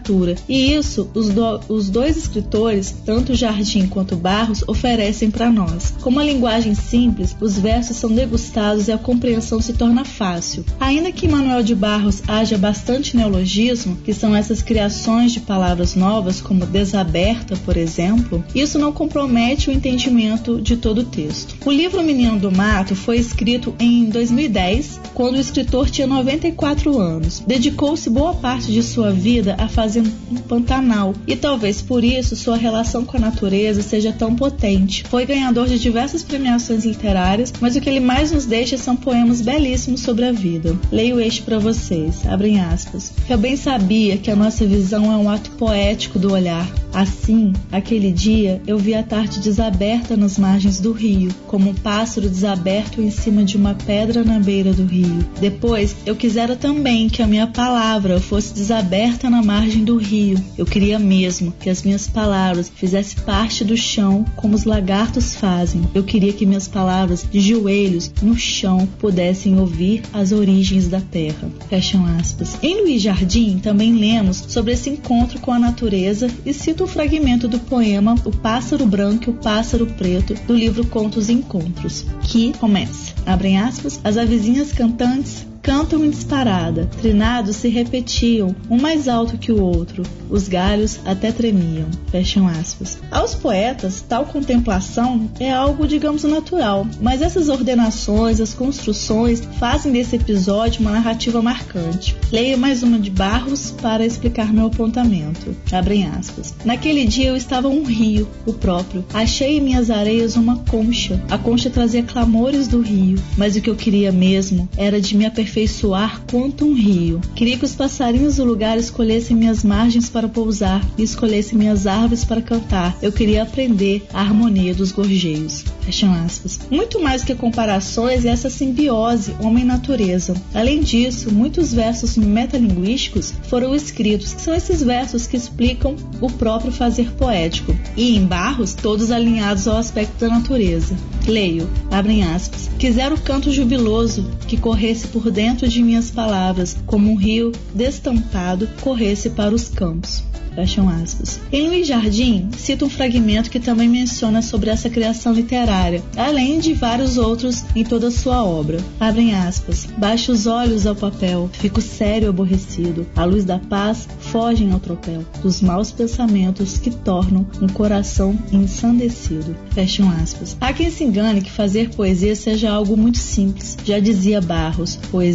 E isso os, do, os dois escritores, tanto Jardim quanto Barros, oferecem para nós. Com uma linguagem simples, os versos são degustados e a compreensão se torna fácil. Ainda que Manuel de Barros haja bastante neologismo, que são essas criações de palavras novas, como desaberta, por exemplo, isso não compromete o entendimento de todo o texto. O livro Menino do Mato foi escrito em 2010, quando o escritor tinha 94 anos. Dedicou-se boa parte de sua vida a fazer um Pantanal e talvez por isso sua relação com a natureza seja tão potente. Foi ganhador de diversas premiações literárias, mas o que ele mais nos deixa são poemas belíssimos sobre a vida. Leio este para vocês, abrem aspas. Eu bem sabia que a nossa visão é um ato poético do olhar. Assim, aquele dia eu vi a tarde desaberta nas margens do rio, como um pássaro desaberto em cima de uma pedra na beira do rio. Depois, eu quisera também que a minha palavra fosse desaberta na margem do rio. Eu queria mesmo que as minhas palavras fizessem parte do chão como os lagartos fazem. Eu queria que minhas palavras de joelhos no chão pudessem ouvir as origens da terra. Fecham aspas. Em Luiz Jardim também lemos sobre esse encontro com a natureza e cito um fragmento do poema O Pássaro Branco e o Pássaro Preto do livro Contos e Encontros, que começa. Abrem aspas, as avezinhas cantantes cantam em disparada, trinados se repetiam, um mais alto que o outro, os galhos até tremiam. Fecham aspas. Aos poetas, tal contemplação é algo, digamos, natural, mas essas ordenações, as construções, fazem desse episódio uma narrativa marcante. Leio mais uma de Barros para explicar meu apontamento. Abrem aspas. Naquele dia eu estava um rio, o próprio. Achei em minhas areias uma concha. A concha trazia clamores do rio, mas o que eu queria mesmo era de me aperfeiçoar aperfeiçoar quanto um rio. Queria que os passarinhos do lugar escolhessem minhas margens para pousar e escolhessem minhas árvores para cantar. Eu queria aprender a harmonia dos gorjeios. Fecham aspas. Muito mais que comparações é essa simbiose homem-natureza. Além disso, muitos versos metalinguísticos foram escritos, são esses versos que explicam o próprio fazer poético. E em Barros, todos alinhados ao aspecto da natureza. Leio, abrem aspas. Quisera o canto jubiloso que corresse por dentro de minhas palavras, como um rio destampado, corresse para os campos. Fecham aspas. Em Luiz Jardim, cita um fragmento que também menciona sobre essa criação literária, além de vários outros em toda sua obra. Abrem aspas. Baixo os olhos ao papel, fico sério e aborrecido. A luz da paz fogem ao tropel, dos maus pensamentos que tornam um coração ensandecido. Fecham aspas. Há quem se engane que fazer poesia seja algo muito simples. Já dizia Barros, poesia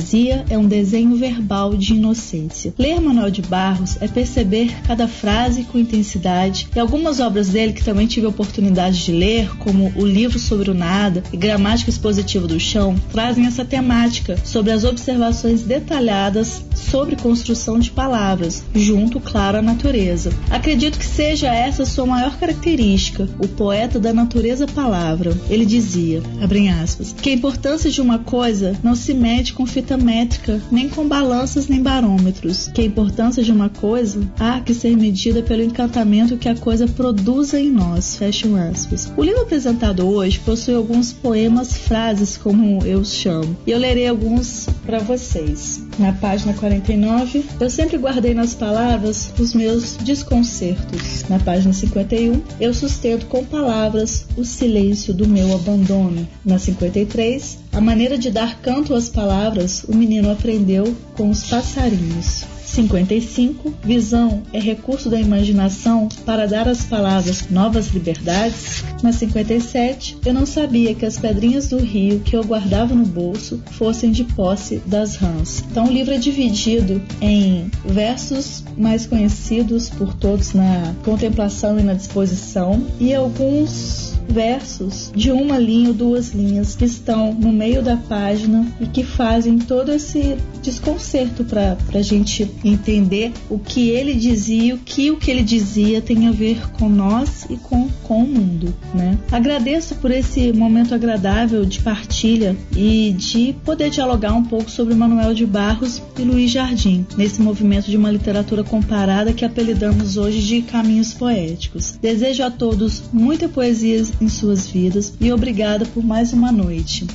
é um desenho verbal de inocência. Ler Manuel de Barros é perceber cada frase com intensidade. E algumas obras dele que também tive a oportunidade de ler, como O Livro sobre o Nada e Gramática Expositiva do Chão, trazem essa temática sobre as observações detalhadas sobre construção de palavras, junto, claro, à natureza. Acredito que seja essa sua maior característica, o poeta da natureza palavra. Ele dizia, abre aspas, que a importância de uma coisa não se mede com fita métrica, nem com balanças nem barômetros, que a importância de uma coisa há que ser medida pelo encantamento que a coisa produza em nós. Aspas. O livro apresentado hoje possui alguns poemas, frases, como eu chamo, e eu lerei alguns para vocês. Na página 49, eu sempre guardei nas palavras os meus desconcertos. Na página 51, eu sustento com palavras o silêncio do meu abandono. Na 53, a maneira de dar canto às palavras o menino aprendeu com os passarinhos. 55. Visão é recurso da imaginação para dar às palavras novas liberdades. Na 57. Eu não sabia que as pedrinhas do rio que eu guardava no bolso fossem de posse das rãs. Então o livro é dividido em versos mais conhecidos por todos na contemplação e na disposição e alguns versos de uma linha ou duas linhas que estão no meio da página e que fazem todo esse desconcerto para a gente entender o que ele dizia o que o que ele dizia tem a ver com nós e com, com o mundo. Né? Agradeço por esse momento agradável de partilha e de poder dialogar um pouco sobre Manuel de Barros e Luiz Jardim, nesse movimento de uma literatura comparada que apelidamos hoje de caminhos poéticos. Desejo a todos muita poesia em suas vidas e obrigada por mais uma noite.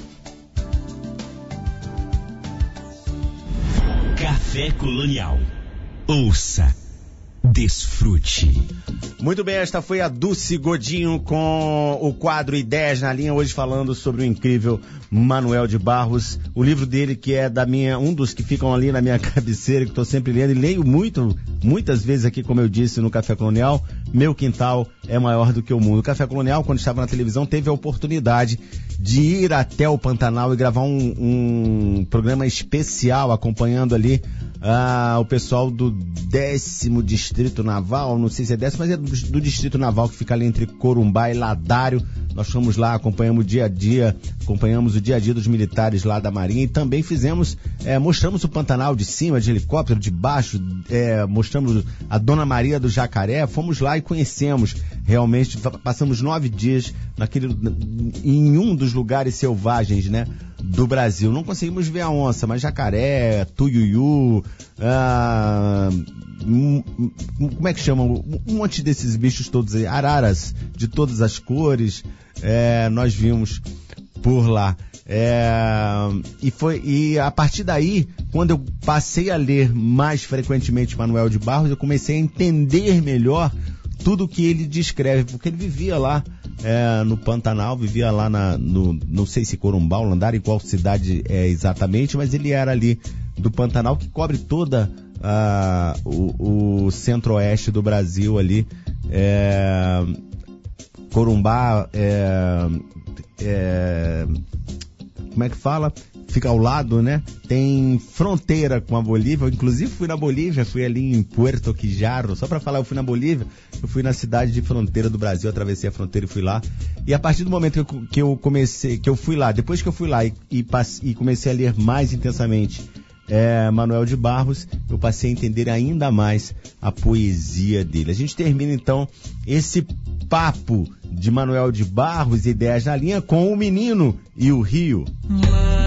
Café Colonial. Ouça, desfrute. Muito bem, esta foi a Dulce Godinho com o quadro Ideias na Linha, hoje falando sobre o incrível Manuel de Barros, o livro dele que é da minha, um dos que ficam ali na minha cabeceira, que estou sempre lendo e leio muito, muitas vezes aqui, como eu disse no Café Colonial, meu quintal é maior do que o mundo. O Café Colonial, quando estava na televisão, teve a oportunidade de ir até o Pantanal e gravar um, um programa especial acompanhando ali ah, o pessoal do décimo distrito naval, não sei se é décimo, mas é do, do, distrito naval que fica ali entre Corumbá e Ladário. Nós fomos lá, acompanhamos o dia a dia, acompanhamos o dia a dia dos militares lá da Marinha. E também fizemos, é, mostramos o Pantanal de cima, de helicóptero, de baixo, é, mostramos a Dona Maria do Jacaré, fomos lá e conhecemos. Realmente, passamos nove dias naquele, em um dos lugares selvagens, né? do Brasil. Não conseguimos ver a onça, mas jacaré, tuiuiu, ah, como é que chamam? Um monte desses bichos todos aí, araras de todas as cores, é, nós vimos por lá. É, e foi e a partir daí, quando eu passei a ler mais frequentemente Manuel de Barros, eu comecei a entender melhor tudo que ele descreve, porque ele vivia lá é, no Pantanal, vivia lá na, no, não sei se Corumbau, Landara, em qual cidade é exatamente, mas ele era ali do Pantanal, que cobre toda a, o, o centro-oeste do Brasil ali. É, Corumbá, é, é, como é que fala? fica ao lado, né? Tem fronteira com a Bolívia. Eu, inclusive fui na Bolívia, fui ali em Puerto Quijarro. Só para falar, eu fui na Bolívia. Eu fui na cidade de fronteira do Brasil, atravessei a fronteira e fui lá. E a partir do momento que eu, que eu comecei, que eu fui lá, depois que eu fui lá e, e, e comecei a ler mais intensamente é, Manuel de Barros, eu passei a entender ainda mais a poesia dele. A gente termina então esse papo de Manuel de Barros, ideias na linha, com o menino e o rio. Muito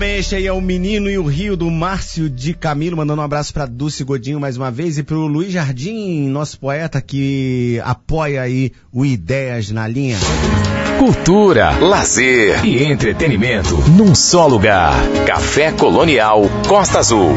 bem, este aí é o Menino e o Rio do Márcio de Camilo, mandando um abraço para Dulce Godinho mais uma vez e para o Luiz Jardim, nosso poeta que apoia aí o Ideias na Linha. Cultura, lazer e entretenimento num só lugar. Café Colonial Costa Azul.